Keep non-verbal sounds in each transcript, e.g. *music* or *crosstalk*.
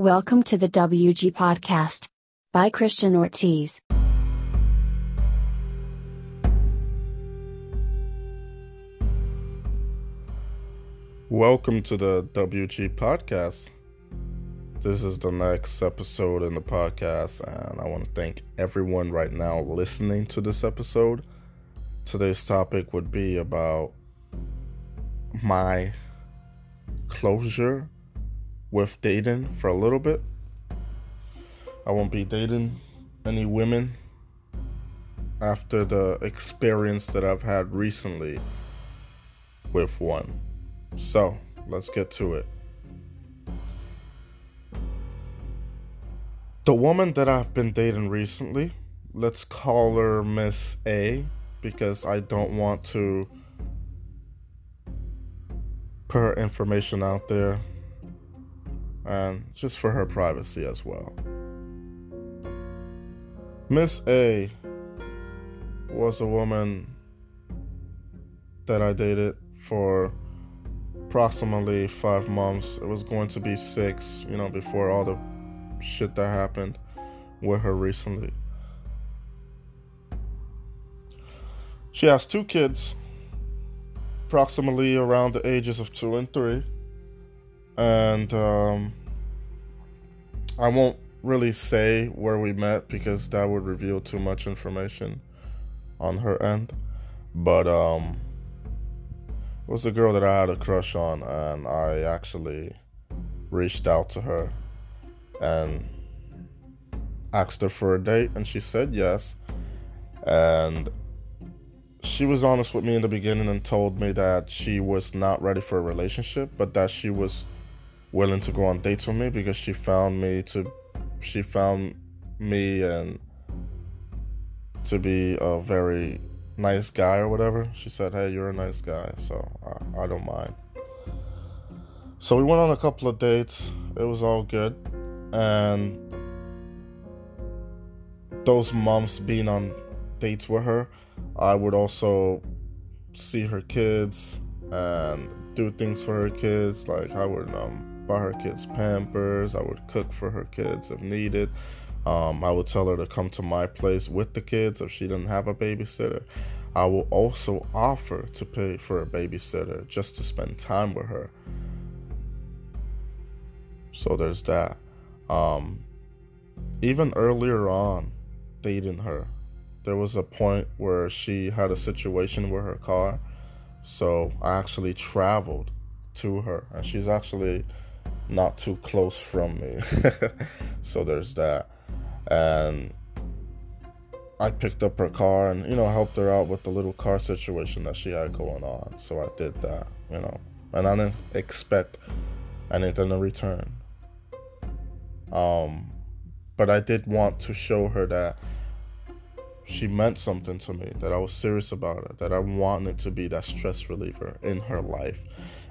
Welcome to the WG Podcast by Christian Ortiz. Welcome to the WG Podcast. This is the next episode in the podcast, and I want to thank everyone right now listening to this episode. Today's topic would be about my closure with dating for a little bit. I won't be dating any women after the experience that I've had recently with one. So, let's get to it. The woman that I've been dating recently, let's call her Miss A because I don't want to put her information out there and just for her privacy as well. Miss A was a woman that I dated for approximately five months. It was going to be six, you know, before all the shit that happened with her recently. She has two kids, approximately around the ages of two and three. And um, I won't really say where we met because that would reveal too much information on her end. But um, it was a girl that I had a crush on, and I actually reached out to her and asked her for a date, and she said yes. And she was honest with me in the beginning and told me that she was not ready for a relationship, but that she was willing to go on dates with me because she found me to she found me and to be a very nice guy or whatever. She said, "Hey, you're a nice guy, so I, I don't mind." So we went on a couple of dates. It was all good, and those months being on dates with her, I would also see her kids and do things for her kids. Like I would um, buy her kids Pampers. I would cook for her kids if needed. Um, I would tell her to come to my place with the kids if she didn't have a babysitter. I will also offer to pay for a babysitter just to spend time with her. So there's that. Um, even earlier on, dating her, there was a point where she had a situation with her car. So I actually traveled to her, and she's actually not too close from me. *laughs* so there's that. And I picked up her car and, you know, helped her out with the little car situation that she had going on. So I did that, you know, and I didn't expect anything in return. Um, but I did want to show her that she meant something to me, that I was serious about it, that I wanted to be that stress reliever in her life.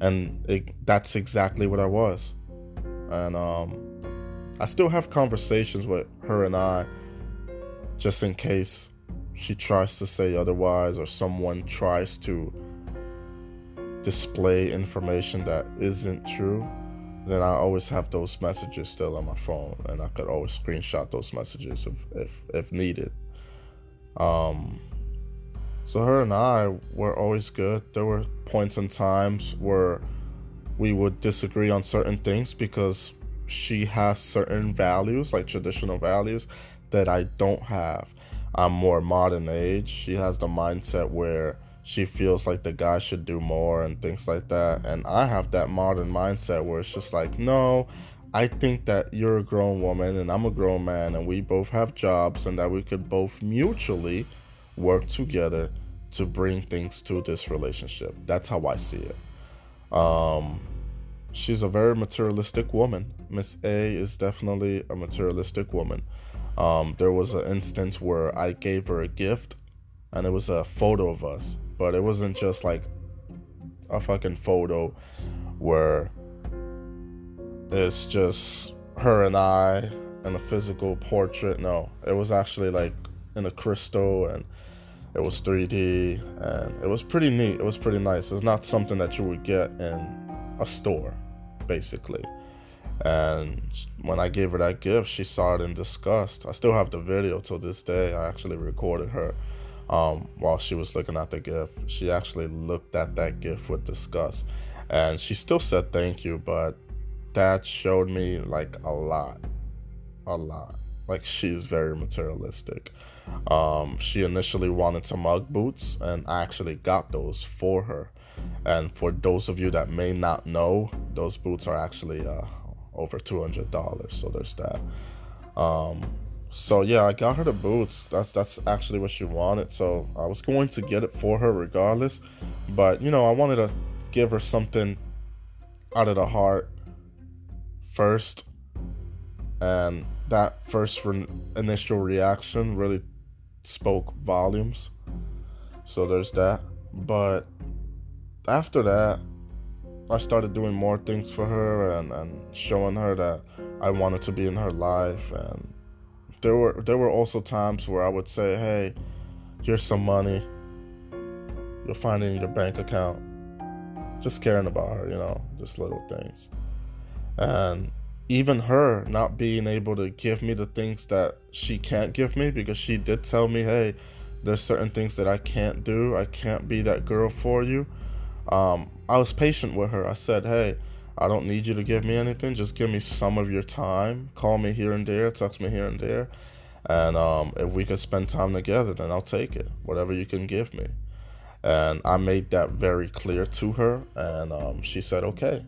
And it, that's exactly what I was. And um, I still have conversations with her and I just in case she tries to say otherwise or someone tries to display information that isn't true then I always have those messages still on my phone, and I could always screenshot those messages if if, if needed. Um, so her and I were always good. There were points and times where we would disagree on certain things because she has certain values, like traditional values, that I don't have. I'm more modern age. She has the mindset where she feels like the guy should do more and things like that. And I have that modern mindset where it's just like, no, I think that you're a grown woman and I'm a grown man and we both have jobs and that we could both mutually work together to bring things to this relationship. That's how I see it. Um, she's a very materialistic woman. Miss A is definitely a materialistic woman. Um, there was an instance where I gave her a gift and it was a photo of us but it wasn't just like a fucking photo where it's just her and I in a physical portrait. No, it was actually like in a crystal and it was 3D and it was pretty neat. It was pretty nice. It's not something that you would get in a store, basically. And when I gave her that gift, she saw it in disgust. I still have the video till this day. I actually recorded her um, while she was looking at the gift. She actually looked at that gift with disgust. And she still said thank you, but that showed me like a lot. A lot. Like she's very materialistic. Um, she initially wanted some Ugg boots, and I actually got those for her. And for those of you that may not know, those boots are actually uh, over two hundred dollars. So there's that. Um, so yeah, I got her the boots. That's that's actually what she wanted. So I was going to get it for her regardless, but you know I wanted to give her something out of the heart first, and that first re- initial reaction really spoke volumes. So there's that. But after that, I started doing more things for her and, and showing her that I wanted to be in her life. And there were there were also times where I would say, "Hey, here's some money. You'll find it in your bank account." Just caring about her, you know, just little things. And even her not being able to give me the things that she can't give me because she did tell me, "Hey, there's certain things that I can't do. I can't be that girl for you." Um, I was patient with her. I said, hey, I don't need you to give me anything. Just give me some of your time. Call me here and there, text me here and there. And um, if we could spend time together, then I'll take it, whatever you can give me. And I made that very clear to her, and um, she said, okay.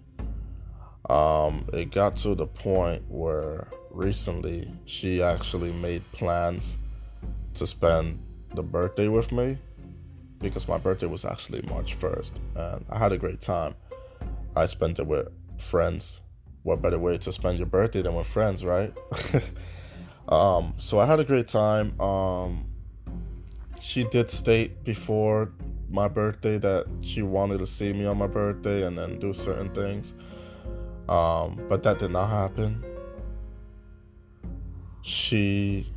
Um, it got to the point where recently she actually made plans to spend the birthday with me because my birthday was actually March 1st and I had a great time. I spent it with friends. What better way to spend your birthday than with friends, right? *laughs* um, so I had a great time. Um, she did state before my birthday that she wanted to see me on my birthday and then do certain things. Um, but that did not happen. She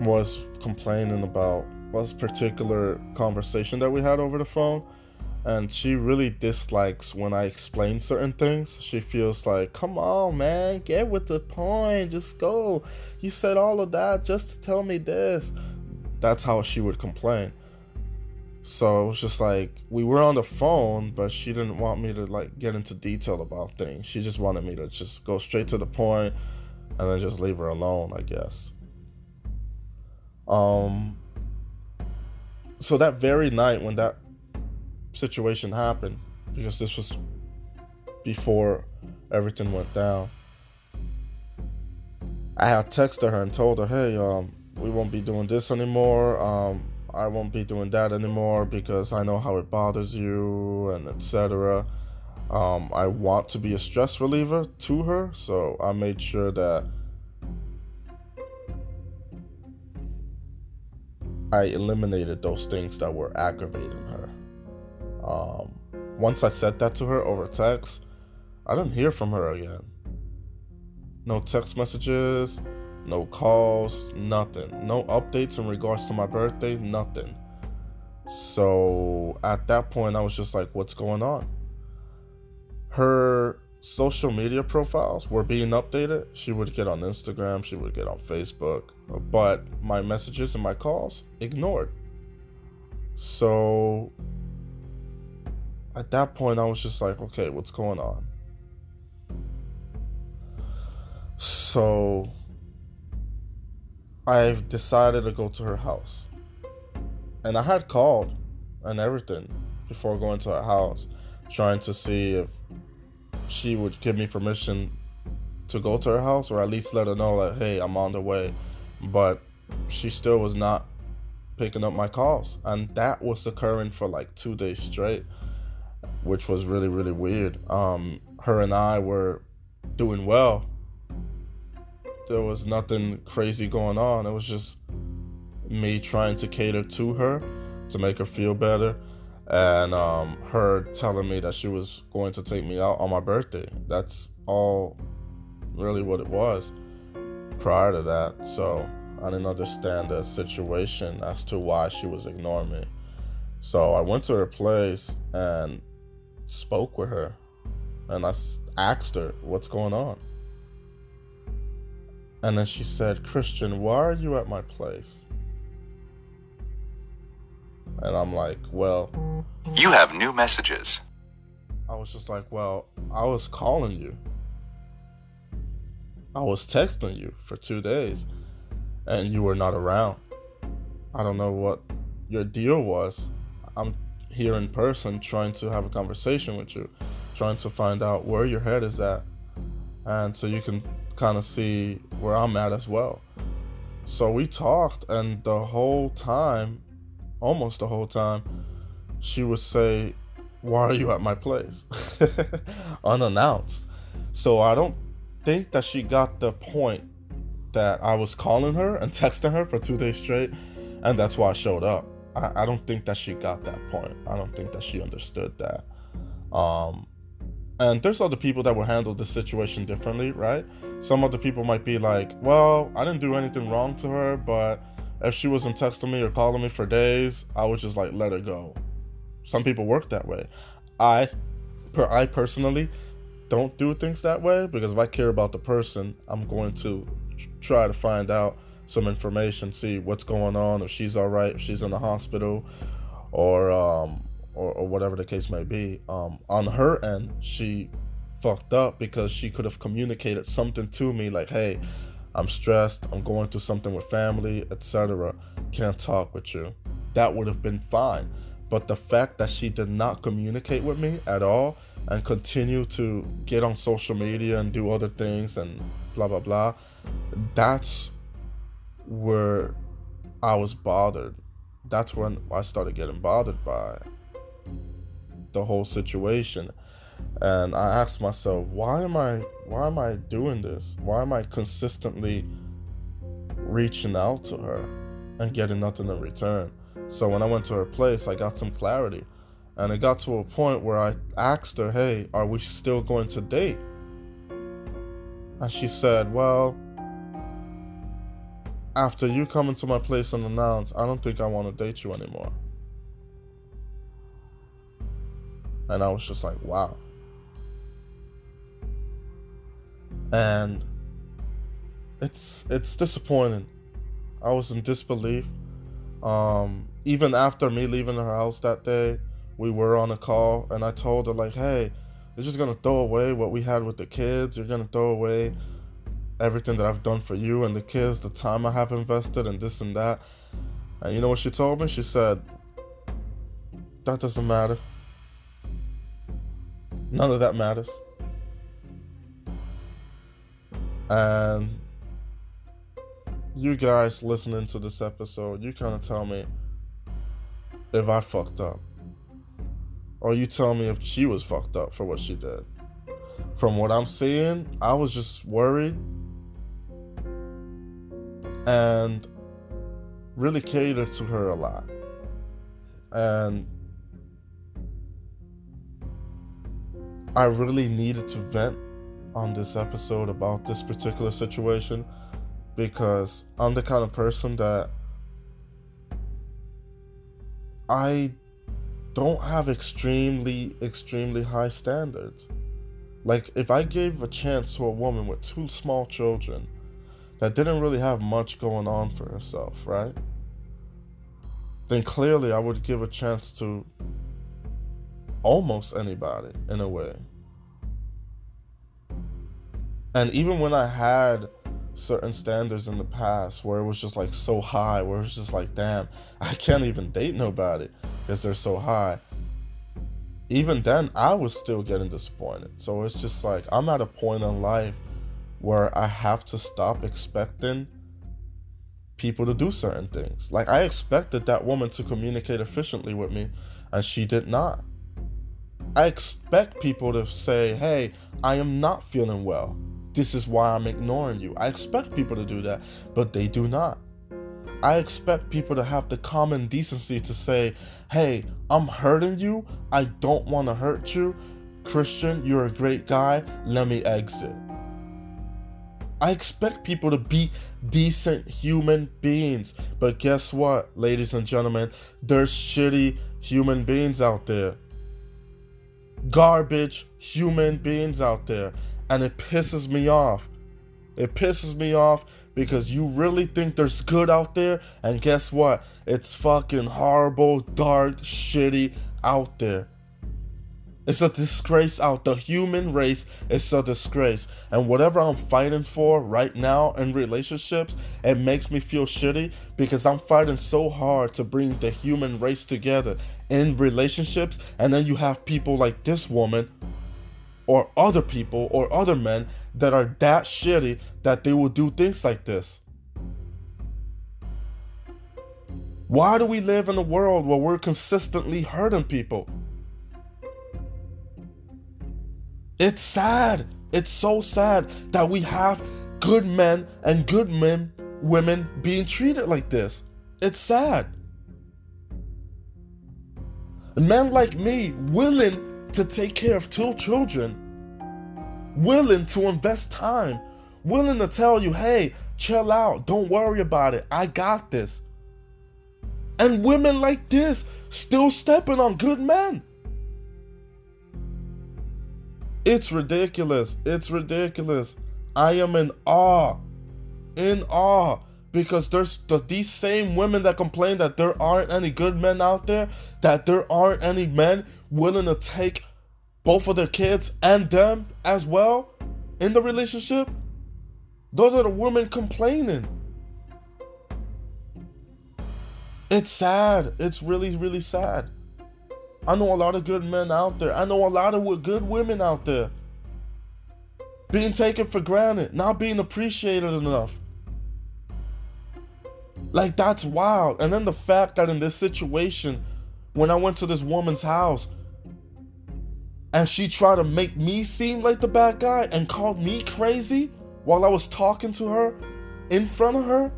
was complaining about this particular conversation that we had over the phone and she really dislikes when I explain certain things. She feels like, "Come on, man, get with the point. Just go. You said all of that just to tell me this." That's how she would complain. So it was just like we were on the phone, but she didn't want me to like get into detail about things. She just wanted me to just go straight to the point and then just leave her alone, I guess. Um, so that very night when that situation happened, because this was before everything went down, I had texted her and told her, "Hey, um, we won't be doing this anymore. Um, I won't be doing that anymore because I know how it bothers you and etc." Um, I want to be a stress reliever to her, so I made sure that I eliminated those things that were aggravating her. Um, once I said that to her over text, I didn't hear from her again. No text messages, no calls, nothing. No updates in regards to my birthday, nothing. So at that point, I was just like, what's going on? Her social media profiles were being updated. She would get on Instagram, she would get on Facebook, but my messages and my calls ignored. So at that point, I was just like, okay, what's going on? So I've decided to go to her house. And I had called and everything before going to her house, trying to see if she would give me permission to go to her house or at least let her know that hey i'm on the way. But she still was not picking up my calls. And that was occurring for like two days straight which was really really weird. Um her and i were doing well there was nothing crazy going on it was just me trying to cater to her to make her feel better and um, her telling me that she was going to take me out on my birthday. That's all really what it was prior to that. So I didn't understand the situation as to why she was ignoring me. So I went to her place and spoke with her. And I asked her, What's going on? And then she said, Christian, why are you at my place? And I'm like, Well, You have new messages. I was just like, Well, I was calling you. I was texting you for two days and you were not around. I don't know what your deal was. I'm here in person trying to have a conversation with you, trying to find out where your head is at. And so you can kind of see where I'm at as well. So we talked, and the whole time, almost the whole time, she would say, Why are you at my place? *laughs* Unannounced. So I don't think that she got the point that I was calling her and *laughs* texting her for two days straight, and that's why I showed up. I, I don't think that she got that point. I don't think that she understood that. Um, and there's other people that will handle the situation differently, right? Some other people might be like, well, I didn't do anything wrong to her, but if she wasn't texting me or calling me for days, I would just like let her go. Some people work that way. I, per I personally, don't do things that way because if I care about the person, I'm going to try to find out some information, see what's going on, if she's all right, if she's in the hospital, or um, or, or whatever the case may be. Um, on her end, she fucked up because she could have communicated something to me like, "Hey, I'm stressed. I'm going through something with family, etc. Can't talk with you." That would have been fine. But the fact that she did not communicate with me at all and continue to get on social media and do other things and blah blah blah, that's where I was bothered. That's when I started getting bothered by the whole situation. And I asked myself, why am I why am I doing this? Why am I consistently reaching out to her and getting nothing in return? So when I went to her place, I got some clarity. And it got to a point where I asked her, "Hey, are we still going to date?" And she said, "Well, after you come into my place and announce, I don't think I want to date you anymore. And I was just like, wow. And it's it's disappointing. I was in disbelief. Um, even after me leaving her house that day, we were on a call and I told her like, hey, you're just gonna throw away what we had with the kids, you're gonna throw away everything that I've done for you and the kids, the time I have invested, and this and that. And you know what she told me? She said, That doesn't matter. None of that matters. And you guys listening to this episode, you kind of tell me if I fucked up. Or you tell me if she was fucked up for what she did. From what I'm seeing, I was just worried and really catered to her a lot. And I really needed to vent on this episode about this particular situation because I'm the kind of person that I don't have extremely, extremely high standards. Like, if I gave a chance to a woman with two small children that didn't really have much going on for herself, right? Then clearly I would give a chance to almost anybody in a way. And even when I had certain standards in the past where it was just like so high, where it was just like, damn, I can't even date nobody because they're so high. Even then, I was still getting disappointed. So it's just like, I'm at a point in life where I have to stop expecting people to do certain things. Like I expected that woman to communicate efficiently with me, and she did not. I expect people to say, hey, I am not feeling well. This is why I'm ignoring you. I expect people to do that, but they do not. I expect people to have the common decency to say, hey, I'm hurting you. I don't want to hurt you. Christian, you're a great guy. Let me exit. I expect people to be decent human beings. But guess what, ladies and gentlemen? There's shitty human beings out there. Garbage human beings out there. And it pisses me off. It pisses me off because you really think there's good out there, and guess what? It's fucking horrible, dark, shitty out there. It's a disgrace out. The human race is a disgrace. And whatever I'm fighting for right now in relationships, it makes me feel shitty because I'm fighting so hard to bring the human race together in relationships. And then you have people like this woman or other people or other men that are that shitty that they will do things like this. Why do we live in a world where we're consistently hurting people? It's sad. It's so sad that we have good men and good men, women being treated like this. It's sad. Men like me willing to take care of two children, willing to invest time, willing to tell you, hey, chill out, don't worry about it, I got this. And women like this still stepping on good men. It's ridiculous. It's ridiculous. I am in awe. In awe. Because there's the, these same women that complain that there aren't any good men out there, that there aren't any men willing to take both of their kids and them as well in the relationship. Those are the women complaining. It's sad. It's really, really sad. I know a lot of good men out there. I know a lot of good women out there. Being taken for granted, not being appreciated enough. Like, that's wild. And then the fact that in this situation, when I went to this woman's house and she tried to make me seem like the bad guy and called me crazy while I was talking to her in front of her,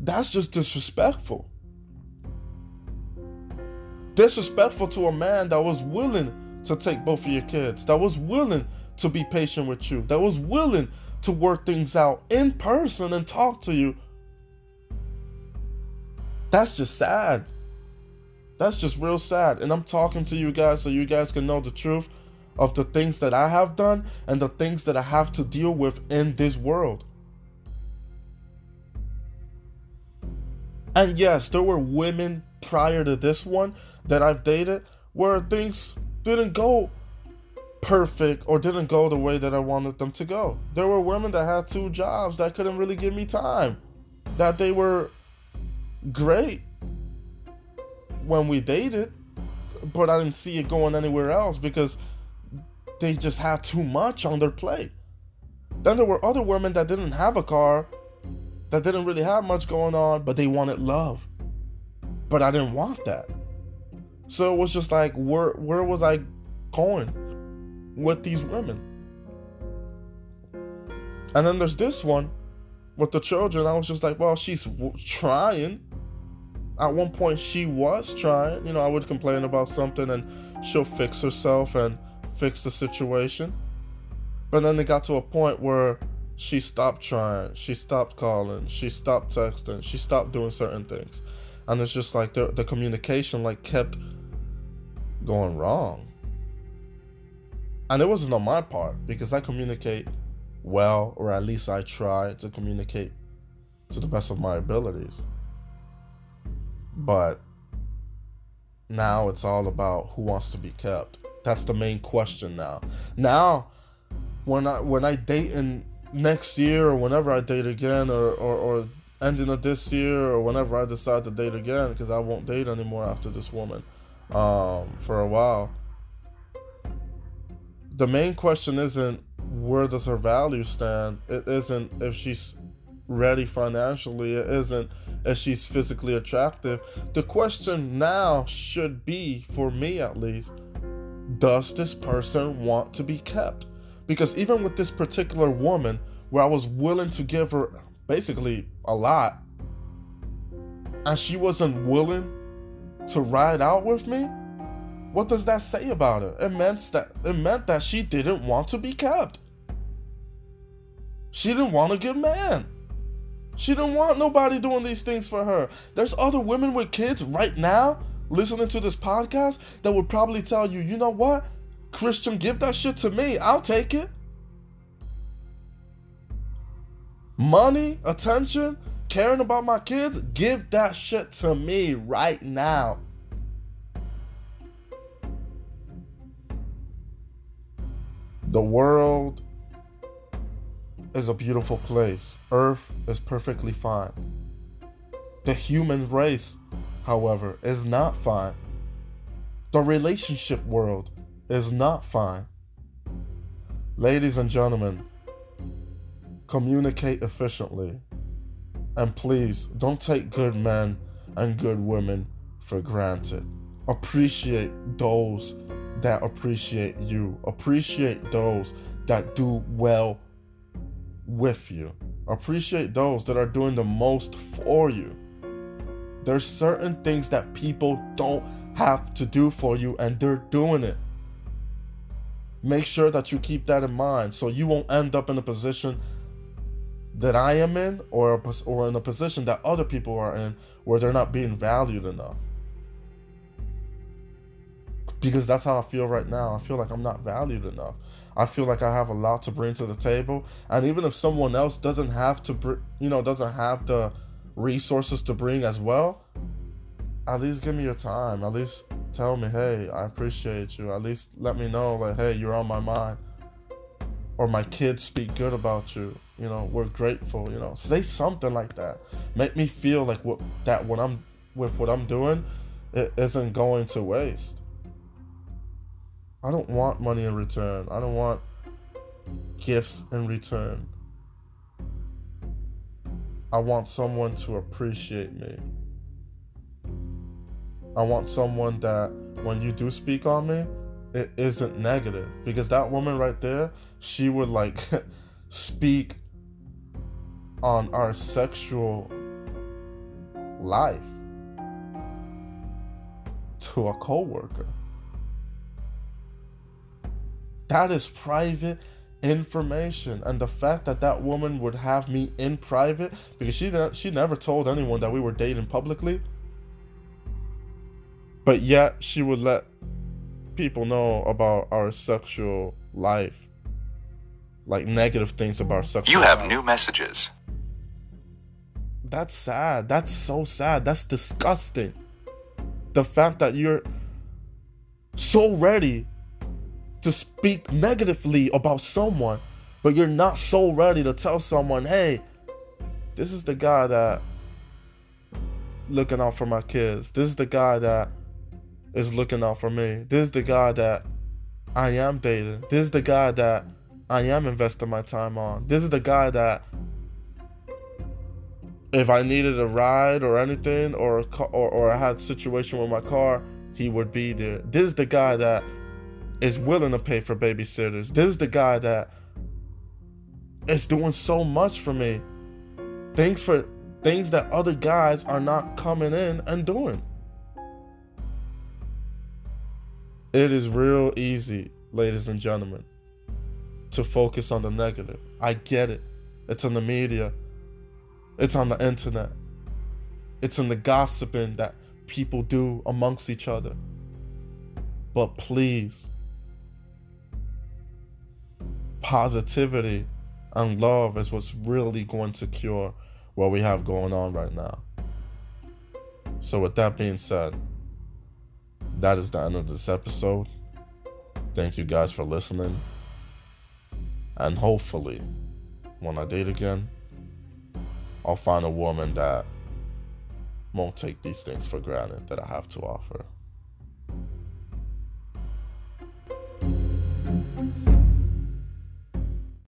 that's just disrespectful disrespectful to a man that was willing to take both of your kids, that was willing to be patient with you, that was willing to work things out in person and talk to you. That's just sad. That's just real sad. And I'm talking to you guys so you guys can know the truth of the things that I have done and the things that I have to deal with in this world. And yes, there were women prior to this one that I've dated where things didn't go perfect or didn't go the way that I wanted them to go. There were women that had two jobs that couldn't really give me time. That they were great when we dated, but I didn't see it going anywhere else because they just had too much on their plate. Then there were other women that didn't have a car, that didn't really have much going on, but they wanted love but I didn't want that. So it was just like, where where was I going with these women? And then there's this one with the children. I was just like, well, she's trying. At one point, she was trying. You know, I would complain about something and she'll fix herself and fix the situation. But then it got to a point where she stopped trying. She stopped calling. She stopped texting. She stopped doing certain things and it's just like the, the communication like kept going wrong. And it wasn't on my part because i communicate well or at least i try to communicate to the best of my abilities. But now it's all about who wants to be kept. That's the main question now. Now when i when i date in next year or whenever i date again or or, or ending of this year or whenever I decide to date again, because I won't date anymore after this woman um, for a while. The main question isn't where does her value stand. It isn't if she's ready financially. It isn't if she's physically attractive. The question now should be, for me at least, does this person want to be kept? Because even with this particular woman, where I was willing to give her basically a lot, and she wasn't willing to ride out with me, what does that say about her? It meant that it meant that she didn't want to be kept. She didn't want a good man. She didn't want nobody doing these things for her. There's other women with kids right now listening to this podcast that would probably tell you, you know what? Christian, give that shit to me. I'll take it. Money, attention, caring about my kids, give that shit to me right now. The world is a beautiful place. Earth is perfectly fine. The human race, however, is not fine. The relationship world is not fine. Ladies and gentlemen, communicate efficiently. And please don't take good men and good women for granted. Appreciate those that appreciate you. Appreciate those that do well with you. Appreciate those that are doing the most for you. There's certain things that people don't have to do for you and they're doing it. Make sure that you keep that in mind so you won't end up in a position that I am in or or in a position that other people are in where they're not being valued enough. Because that's how I feel right now. I feel like I'm not valued enough. I feel like I have a lot to bring to the table, and even if someone else doesn't have to, br- you know, doesn't have the resources to bring as well, at least give me your time. At least tell me, hey, I appreciate you. At least let me know, like, hey, you're on my mind. Or my kids speak good about you. You know, we're grateful. You know, say something like that. Make me feel like what that what I'm with what I'm doing, it isn't going to waste. I don't want money in return. I don't want gifts in return. I want someone to appreciate me. I want someone that when you do speak on me, it isn't negative. Because that woman right there, she would like *laughs* speak on our sexual life to a coworker. That is private information, and the fact that that woman would have me in private because she she never told anyone that we were dating publicly, but yet she would let people know about our sexual life, like negative things about sexual. You have life. new messages. That's sad. That's so sad. That's disgusting. The fact that you're so ready to speak negatively about someone, but you're not so ready to tell someone, hey, this is the guy that looking out for my kids. This is the guy that is looking out for me. This is the guy that I am dating. This is the guy that I am investing my time on. This is the guy that if I needed a ride or anything or a car, or, or I had a situation with my car, he would be there. This is the guy that is willing to pay for babysitters. This is the guy that is doing so much for me. Things for things that other guys are not coming in and doing. It is real easy, ladies and gentlemen, to focus on the negative. I get it. It's in the media. It's on the internet. It's in the gossiping that people do amongst each other. But please, positivity and love is what's really going to cure what we have going on right now. So, with that being said, that is the end of this episode. Thank you guys for listening. And hopefully, when I date again, I'll find a woman that won't take these things for granted that I have to offer.